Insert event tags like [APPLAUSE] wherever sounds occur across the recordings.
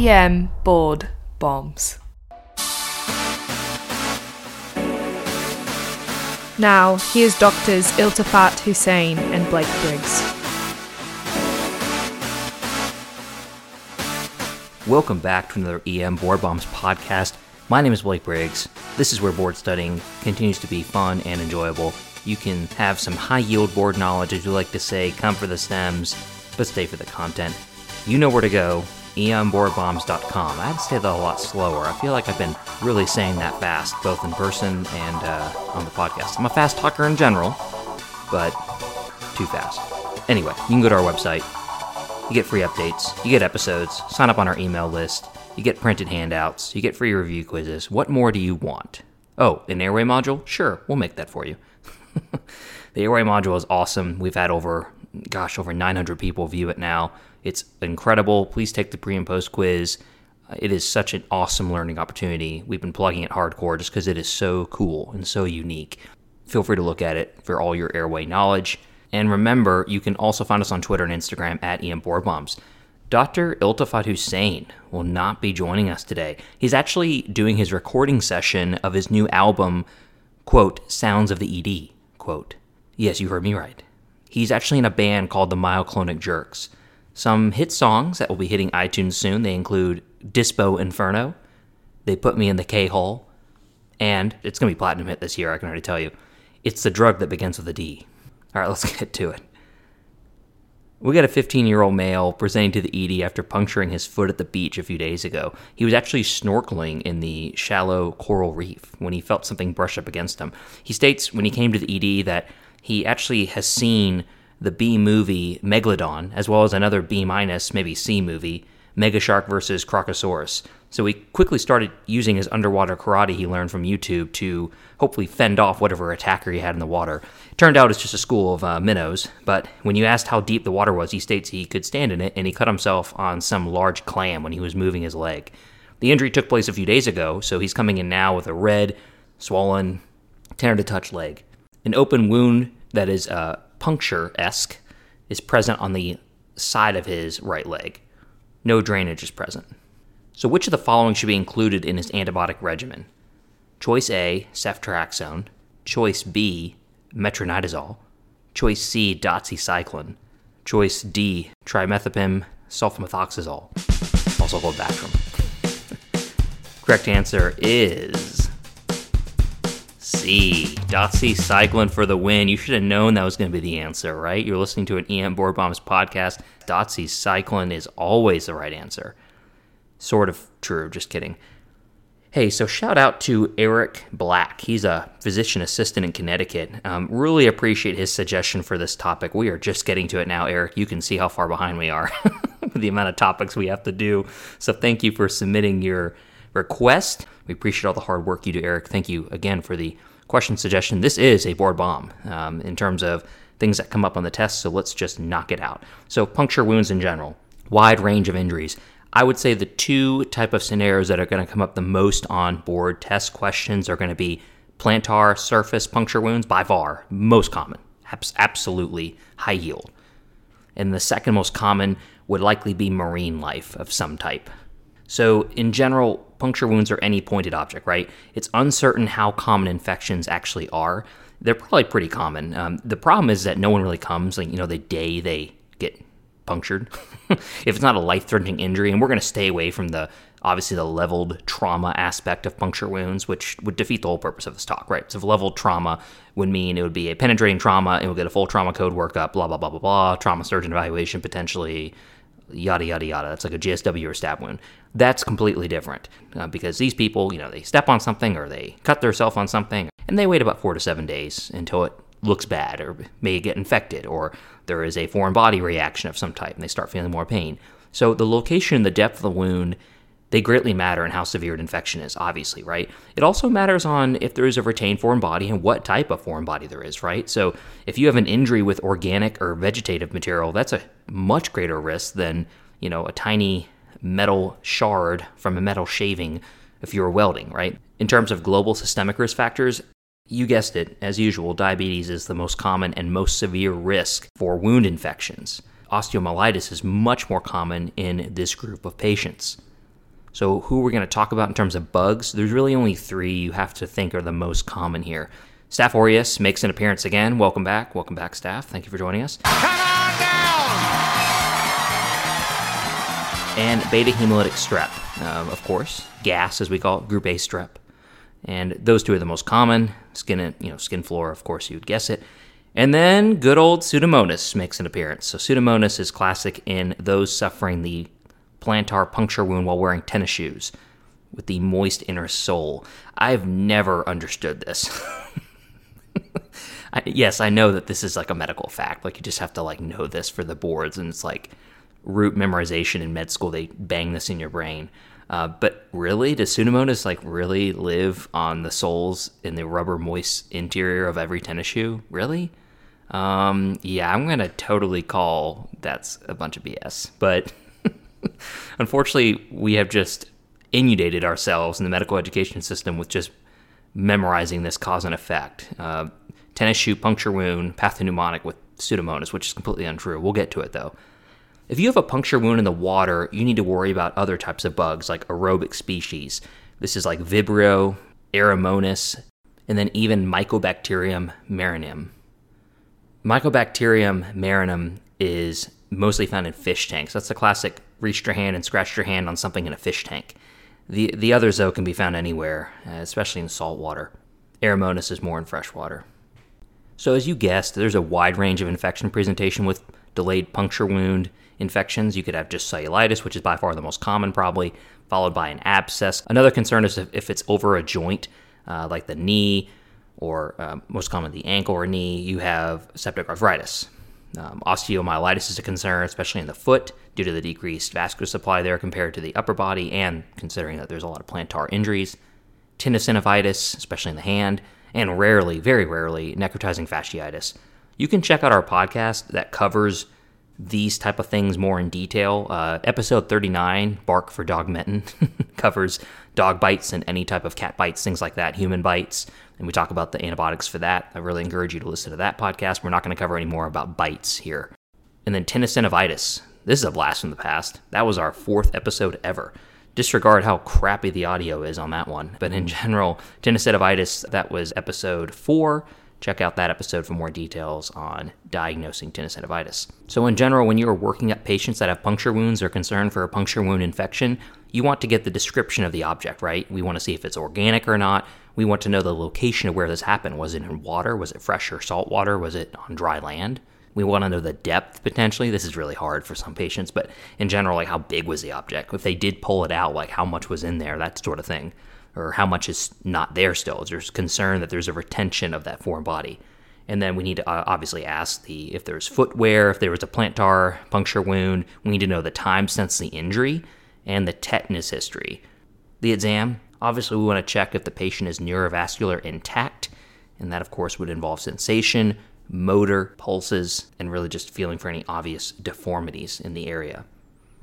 EM board bombs. Now, here's doctors Iltifat Husain and Blake Briggs. Welcome back to another EM Board Bombs podcast. My name is Blake Briggs. This is where board studying continues to be fun and enjoyable. You can have some high yield board knowledge, as you like to say, come for the stems, but stay for the content. You know where to go emboardbombs.com. I had to say that a lot slower. I feel like I've been really saying that fast, both in person and uh, on the podcast. I'm a fast talker in general, but too fast. Anyway, you can go to our website. You get free updates, you get episodes, sign up on our email list, you get printed handouts, you get free review quizzes. What more do you want? Oh, an airway module? Sure, we'll make that for you. [LAUGHS] the airway module is awesome. We've had over, gosh, over 900 people view it now. It's incredible. Please take the pre and post quiz. Uh, It is such an awesome learning opportunity. We've been plugging it hardcore just because it is so cool and so unique. Feel free to look at it for all your airway knowledge. And remember, you can also find us on Twitter and Instagram at EM Board Dr. Iltifat Husain will not be joining us today. He's actually doing his recording session of his new album, quote, Sounds of the ED, quote. Yes, you heard me right. He's actually in a band called the Myoclonic Jerks. Some hit songs that will be hitting iTunes soon. They include Dispo Inferno, They Put Me in the K Hole, and it's going to be platinum hit this year, I can already tell you. It's the drug that begins with a D. All right, let's [LAUGHS] get to it. We got a 15 year old male presenting to the ED after puncturing his foot at the beach a few days ago. He was actually snorkeling in the shallow coral reef when he felt something brush up against him. He states when he came to the ED that he actually has seen the B movie Megalodon, as well as another B minus, maybe C movie, Megashark versus Crocosaurus. So he quickly started using his underwater karate he learned from YouTube to hopefully fend off whatever attacker he had in the water. It turned out it's just a school of uh, minnows, but when you asked how deep the water was, he states he could stand in it and he cut himself on some large clam when he was moving his leg. The injury took place a few days ago, so he's coming in now with a red, swollen, tender to touch leg. An open wound that is uh, puncture esque is present on the side of his right leg. No drainage is present. So, which of the following should be included in his antibiotic regimen? Choice A, ceftriaxone. Choice B, metronidazole. Choice C, doxycycline. Choice D, trimethoprim sulfamethoxazole, also called Bactrim. [LAUGHS] Correct answer is C. cycling for the win. You should have known that was going to be the answer, right? You're listening to an EM Board Bombs podcast. cycling is always the right answer. Sort of true, just kidding. Hey, so shout out to Eric Black. He's a physician assistant in Connecticut. Um, really appreciate his suggestion for this topic. We are just getting to it now, Eric. You can see how far behind we are [LAUGHS] with the amount of topics we have to do. So thank you for submitting your request. We appreciate all the hard work you do, Eric. Thank you again for the question suggestion. This is a board bomb um, in terms of things that come up on the test, so let's just knock it out. So, puncture wounds in general, wide range of injuries. I would say the two type of scenarios that are going to come up the most on board test questions are going to be plantar surface puncture wounds by far, most common, absolutely high yield. And the second most common would likely be marine life of some type. So, in general, puncture wounds are any pointed object, right? It's uncertain how common infections actually are. They're probably pretty common. Um, the problem is that no one really comes, like, you know, the day they get punctured. [LAUGHS] if it's not a life threatening injury, and we're going to stay away from the obviously the leveled trauma aspect of puncture wounds, which would defeat the whole purpose of this talk, right? So, leveled trauma would mean it would be a penetrating trauma, and we'll get a full trauma code workup, blah, blah, blah, blah, blah, trauma surgeon evaluation potentially, yada yada yada. That's like a GSW or stab wound. That's completely different uh, because these people, you know, they step on something or they cut themselves on something, and they wait about four to seven days until it looks bad or may get infected or there is a foreign body reaction of some type and they start feeling more pain. So the location and the depth of the wound they greatly matter in how severe an infection is, obviously, right? It also matters on if there is a retained foreign body and what type of foreign body there is, right? So if you have an injury with organic or vegetative material, that's a much greater risk than, you know, a tiny metal shard from a metal shaving if you were welding, right? In terms of global systemic risk factors, you guessed it, as usual, diabetes is the most common and most severe risk for wound infections. Osteomyelitis is much more common in this group of patients. So, who we're going to talk about in terms of bugs, there's really only three you have to think are the most common here. Staph aureus makes an appearance again. Welcome back. Welcome back, staph. Thank you for joining us. And beta hemolytic strep, um, of course. Gas, as we call it, group A strep. And those two are the most common. Skin, you know, skin flora, of course, you'd guess it. And then good old Pseudomonas makes an appearance. So Pseudomonas is classic in those suffering the plantar puncture wound while wearing tennis shoes with the moist inner sole. I've never understood this. [LAUGHS] I, yes, I know that this is like a medical fact. Like you just have to like know this for the boards, and it's like root memorization in med school. They bang this in your brain. Uh, but really, does Pseudomonas like really live on the soles in the rubber moist interior of every tennis shoe? Really? Um, yeah, I'm gonna totally call that's a bunch of BS. But [LAUGHS] unfortunately, we have just inundated ourselves in the medical education system with just memorizing this cause and effect. Uh, tennis shoe puncture wound, pathognomonic with Pseudomonas, which is completely untrue. We'll get to it though. If you have a puncture wound in the water, you need to worry about other types of bugs like aerobic species. This is like Vibrio, Aeromonas, and then even Mycobacterium marinum. Mycobacterium marinum is mostly found in fish tanks. That's the classic reached your hand and scratched your hand on something in a fish tank. The, the others, though, can be found anywhere, uh, especially in salt water. Aeromonas is more in freshwater. So, as you guessed, there's a wide range of infection presentation with delayed puncture wound infections. You could have just cellulitis, which is by far the most common, probably, followed by an abscess. Another concern is if, if it's over a joint, uh, like the knee or uh, most common the ankle or knee, you have septic arthritis. Um, osteomyelitis is a concern, especially in the foot, due to the decreased vascular supply there compared to the upper body, and considering that there's a lot of plantar injuries. Tenosynovitis, especially in the hand, and rarely, very rarely, necrotizing fasciitis. You can check out our podcast that covers these type of things more in detail. Uh, episode 39, Bark for Dog Menton, [LAUGHS] covers dog bites and any type of cat bites, things like that, human bites, and we talk about the antibiotics for that. I really encourage you to listen to that podcast. We're not going to cover any more about bites here. And then tenosynovitis. This is a blast from the past. That was our fourth episode ever. Disregard how crappy the audio is on that one. But in general, tenosynovitis, that was episode four. Check out that episode for more details on diagnosing tenosynovitis. So, in general, when you are working up patients that have puncture wounds or concern for a puncture wound infection, you want to get the description of the object, right? We want to see if it's organic or not. We want to know the location of where this happened. Was it in water? Was it fresh or salt water? Was it on dry land? We want to know the depth potentially. This is really hard for some patients, but in general, like how big was the object? If they did pull it out, like how much was in there, that sort of thing or how much is not there still. There's concern that there's a retention of that foreign body. And then we need to uh, obviously ask the if there's footwear, if there was a plantar puncture wound. We need to know the time since the injury and the tetanus history. The exam, obviously, we want to check if the patient is neurovascular intact, and that, of course, would involve sensation, motor, pulses, and really just feeling for any obvious deformities in the area.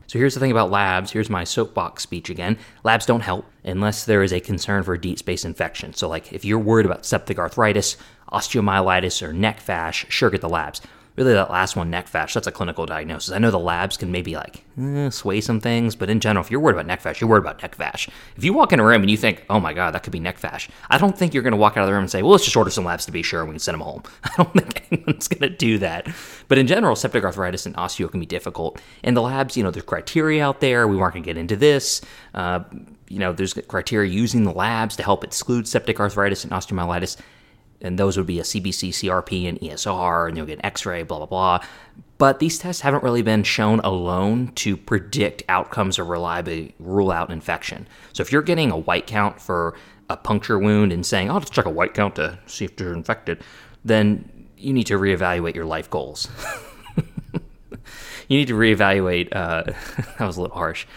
So here's the thing about labs. Here's my soapbox speech again. Labs don't help unless there is a concern for deep space infection. So, like if you're worried about septic arthritis, osteomyelitis, or nec fasc, sure, get the labs really that last one, nec fasc, that's a clinical diagnosis. I know the labs can maybe like eh, sway some things, but in general, if you're worried about nec fasc, you're worried about nec fasc. If you walk in a room and you think, oh my God, that could be nec fasc, I don't think you're going to walk out of the room and say, well, let's just order some labs to be sure and we can send them home. [LAUGHS] I don't think anyone's going to do that. But in general, septic arthritis and osteo can be difficult. And the labs, you know, there's criteria out there. We weren't going to get into this. Uh, you know, there's criteria using the labs to help exclude septic arthritis and osteomyelitis and those would be a CBC, CRP, and ESR, and you'll get an X-ray, blah blah blah. But these tests haven't really been shown alone to predict outcomes or reliably rule out infection. So if you're getting a white count for a puncture wound and saying, "Oh, let's check a white count to see if you're infected," then you need to reevaluate your life goals. [LAUGHS] you need to reevaluate. Uh, [LAUGHS] that was a little harsh.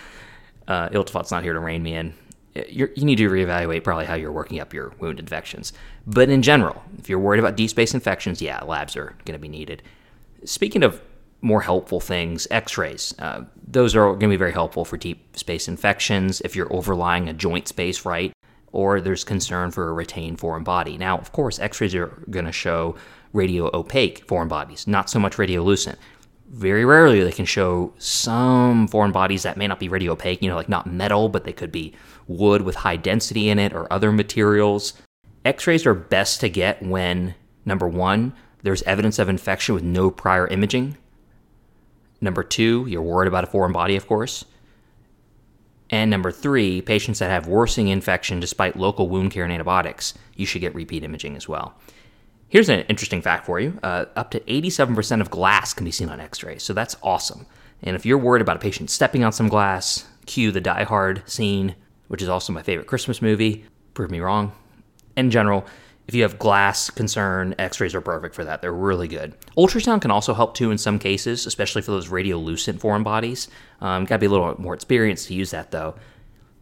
Uh, Iltifat's not here to rein me in you need to reevaluate probably how you're working up your wound infections. But in general, if you're worried about deep space infections, yeah, labs are going to be needed. Speaking of more helpful things, x rays. Uh, those are going to be very helpful for deep space infections if you're overlying a joint space, right? Or there's concern for a retained foreign body. Now, of course, x rays are going to show radio opaque foreign bodies, not so much radiolucent Very rarely they can show some foreign bodies that may not be radiopaque, you know, like not metal, but they could be wood with high density in it or other materials. X rays are best to get when, number one, there's evidence of infection with no prior imaging. Number two, you're worried about a foreign body, of course. And number three, patients that have worsening infection despite local wound care and antibiotics, you should get repeat imaging as well. Here's an interesting fact for you uh, up to 87% of glass can be seen on x rays, so that's awesome. And if you're worried about a patient stepping on some glass, cue the Die Hard scene, which is also my favorite Christmas movie. Prove me wrong. In general, if you have glass concern, x-rays are perfect for that. They're really good. Ultrasound can also help too in some cases, especially for those radiolucent foreign bodies. Um, Got to be a little more experienced to use that though.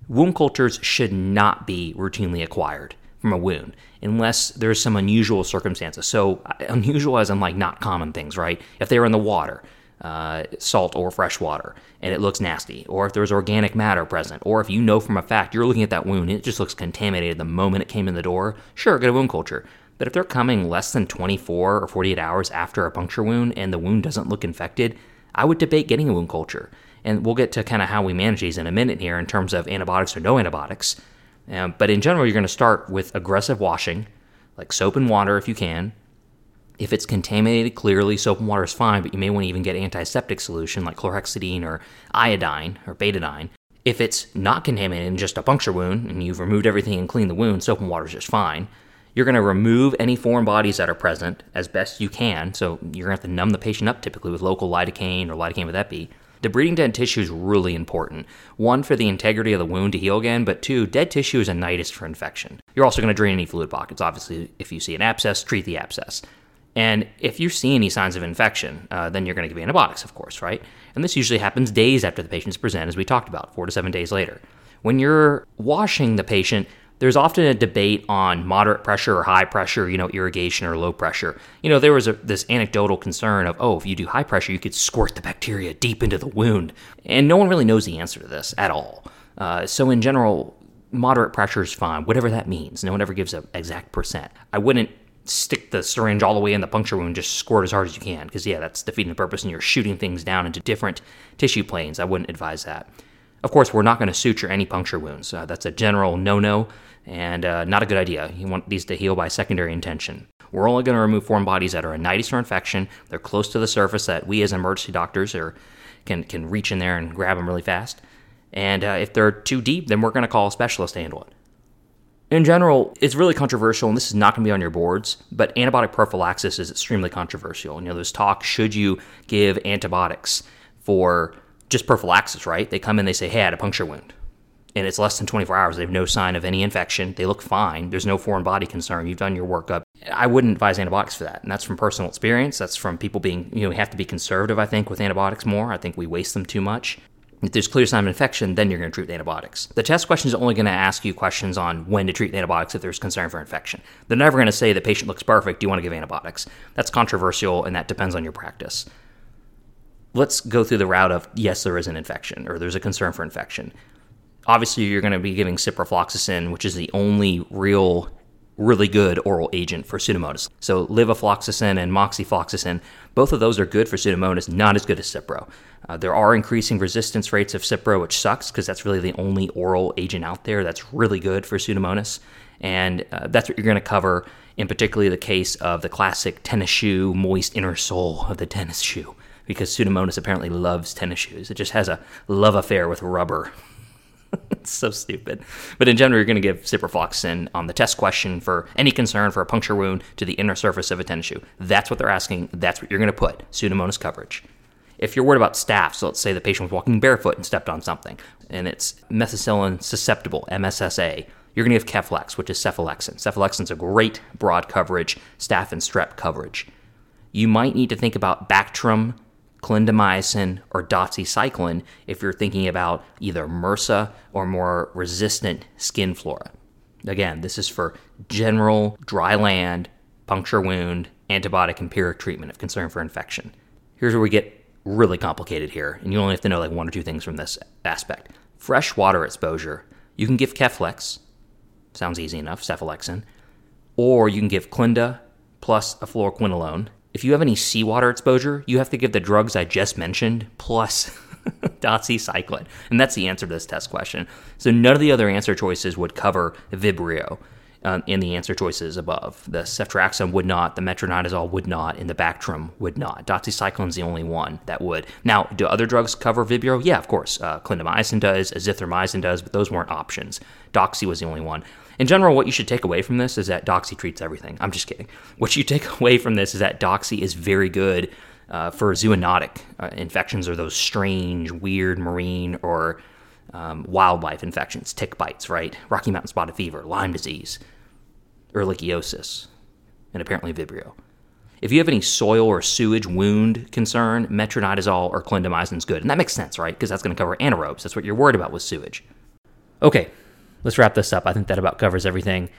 Wound cultures should not be routinely acquired from a wound unless there's some unusual circumstances. So unusual as in like not common things, right? If they were in the water, uh, salt or fresh water and it looks nasty, or if there's organic matter present, or if you know from a fact you're looking at that wound and it just looks contaminated the moment it came in the door, sure, get a wound culture. But if they're coming less than 24 or 48 hours after a puncture wound and the wound doesn't look infected, I would debate getting a wound culture. And we'll get to kind of how we manage these in a minute here in terms of antibiotics or no antibiotics. Um, but in general, you're going to start with aggressive washing, like soap and water if you can, if it's contaminated clearly, soap and water is fine, but you may want to even get antiseptic solution like chlorhexidine or iodine or betadine. If it's not contaminated and just a puncture wound and you've removed everything and cleaned the wound, soap and water is just fine. You're going to remove any foreign bodies that are present as best you can. So you're going to have to numb the patient up typically with local lidocaine or lidocaine with epi. Debriding dead tissue is really important. One, for the integrity of the wound to heal again, but two, dead tissue is a nidus for infection. You're also going to drain any fluid pockets. Obviously, if you see an abscess, treat the abscess. And if you see any signs of infection, uh, then you're going to give antibiotics, of course, right? And this usually happens days after the patient's present, as we talked about, four to seven days later. When you're washing the patient, there's often a debate on moderate pressure or high pressure, you know, irrigation or low pressure. You know, there was a, this anecdotal concern of, oh, if you do high pressure, you could squirt the bacteria deep into the wound. And no one really knows the answer to this at all. Uh, so, in general, moderate pressure is fine, whatever that means. No one ever gives an exact percent. I wouldn't stick the syringe all the way in the puncture wound, just squirt as hard as you can. Because, yeah, that's defeating the purpose and you're shooting things down into different tissue planes. I wouldn't advise that. Of course, we're not going to suture any puncture wounds. Uh, that's a general no no and uh, not a good idea. You want these to heal by secondary intention. We're only going to remove foreign bodies that are a nidus or infection. They're close to the surface that we as emergency doctors are, can, can reach in there and grab them really fast. And uh, if they're too deep, then we're going to call a specialist to handle it in general, it's really controversial, and this is not going to be on your boards, but antibiotic prophylaxis is extremely controversial. You know, there's talk should you give antibiotics for just prophylaxis, right? They come in, they say, hey, I had a puncture wound. And it's less than 24 hours. They have no sign of any infection. They look fine. There's no foreign body concern. You've done your workup. I wouldn't advise antibiotics for that. And that's from personal experience. That's from people being, you know, we have to be conservative, I think, with antibiotics more. I think we waste them too much. If there's clear sign of infection, then you're going to treat antibiotics. The test question is only going to ask you questions on when to treat antibiotics if there's concern for infection. They're never going to say the patient looks perfect, do you want to give antibiotics? That's controversial and that depends on your practice. Let's go through the route of yes, there is an infection or there's a concern for infection. Obviously, you're going to be giving ciprofloxacin, which is the only real really good oral agent for Pseudomonas. So levofloxacin and moxifloxacin, both of those are good for Pseudomonas, not as good as Cipro. Uh, there are increasing resistance rates of Cipro, which sucks because that's really the only oral agent out there that's really good for Pseudomonas. And uh, that's what you're going to cover in particularly the case of the classic tennis shoe, moist inner sole of the tennis shoe, because Pseudomonas apparently loves tennis shoes. It just has a love affair with rubber. [LAUGHS] it's so stupid. But in general, you're going to give ciprofloxacin on the test question for any concern for a puncture wound to the inner surface of a tennis shoe. That's what they're asking. That's what you're going to put Pseudomonas coverage. If you're worried about staph, so let's say the patient was walking barefoot and stepped on something, and it's methicillin susceptible, MSSA, you're going to give Keflex, which is cephalexin. Cephalexin is a great broad coverage, staph and strep coverage. You might need to think about Bactrim clindamycin, or doxycycline if you're thinking about either MRSA or more resistant skin flora. Again, this is for general dry land, puncture wound, antibiotic empiric treatment of concern for infection. Here's where we get really complicated here, and you only have to know like one or two things from this aspect. Fresh water exposure, you can give Keflex, sounds easy enough, cephalexin, or you can give Clinda plus a fluoroquinolone If you have any seawater exposure, you have to give the drugs I just mentioned plus [LAUGHS] doxycycline. And that's the answer to this test question. So none of the other answer choices would cover Vibrio in the answer choices above. The ceftriaxone would not, the metronidazole would not, and the Bactrim would not. Doxycycline is the only one that would. Now, do other drugs cover Vibrio? Yeah, of course. Uh, clindamycin does, azithromycin does, but those weren't options. Doxy was the only one. In general, what you should take away from this is that Doxy treats everything. I'm just kidding. What you take [LAUGHS] away from this is that Doxy is very good uh, for zoonotic uh, infections or those strange, weird marine or um, wildlife infections, tick bites, right? Rocky Mountain spotted fever, Lyme disease, ehrlichiosis, and apparently Vibrio. If you have any soil or sewage wound concern, metronidazole or clindamycin is good. And that makes sense, right? Because that's going to cover anaerobes. That's what you're worried about with sewage. Okay, let's wrap this up. I think that about covers everything.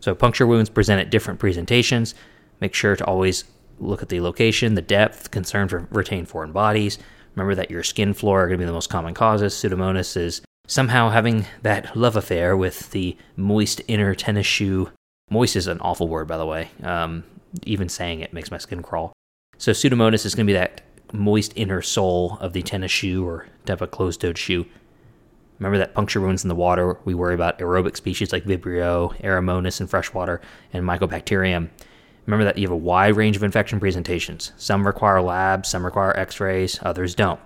So, puncture wounds present at different presentations. Make sure to always look at the location, the depth, concern for retained foreign bodies. Remember that your skin flora are going to be the most common causes. Pseudomonas is somehow having that love affair with the moist inner tennis shoe. Moist is an awful word, by the way. Um, even saying it makes my skin crawl. So Pseudomonas is going to be that moist inner sole of the tennis shoe or type of closed-toed shoe. Remember that puncture wounds in the water, we worry about aerobic species like Vibrio, Aeromonas in freshwater, and Mycobacterium. Remember that you have a wide range of infection presentations. Some require labs, some require x rays, others don't.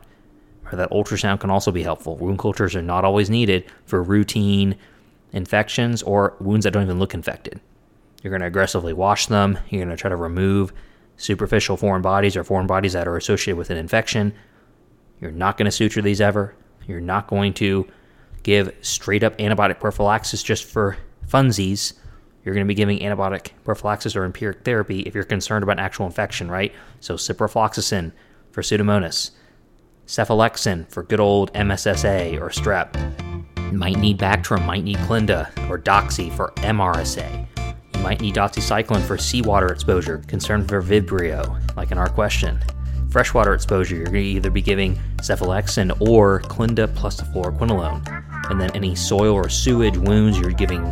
Remember that ultrasound can also be helpful. Wound cultures are not always needed for routine infections or wounds that don't even look infected. You're going to aggressively wash them, you're going to try to remove superficial foreign bodies or foreign bodies that are associated with an infection. You're not going to suture these ever. You're not going to give straight up antibiotic prophylaxis just for funsies you're going to be giving antibiotic prophylaxis or empiric therapy if you're concerned about an actual infection, right? So ciprofloxacin for Pseudomonas, cephalexin for good old MSSA or strep. might need Bactrim, might need Clinda, or Doxy for MRSA. You might need doxycycline for seawater exposure, concerned for Vibrio, like in our question. Freshwater exposure, you're going to either be giving cephalexin or Clinda plus the fluoroquinolone. And then any soil or sewage wounds, you're giving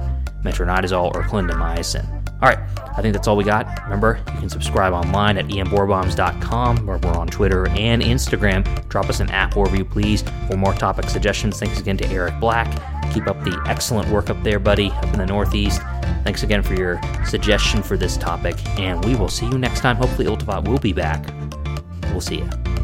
metronidazole, or clindamycin. All right, I think that's all we got. Remember, you can subscribe online at emboardbombs.com, where we're on Twitter and Instagram. Drop us an app review, please, for more topic suggestions. Thanks again to Eric Black. Keep up the excellent work up there, buddy, up in the Northeast. Thanks again for your suggestion for this topic, and we will see you next time. Hopefully, Iltifat will be back. We'll see you.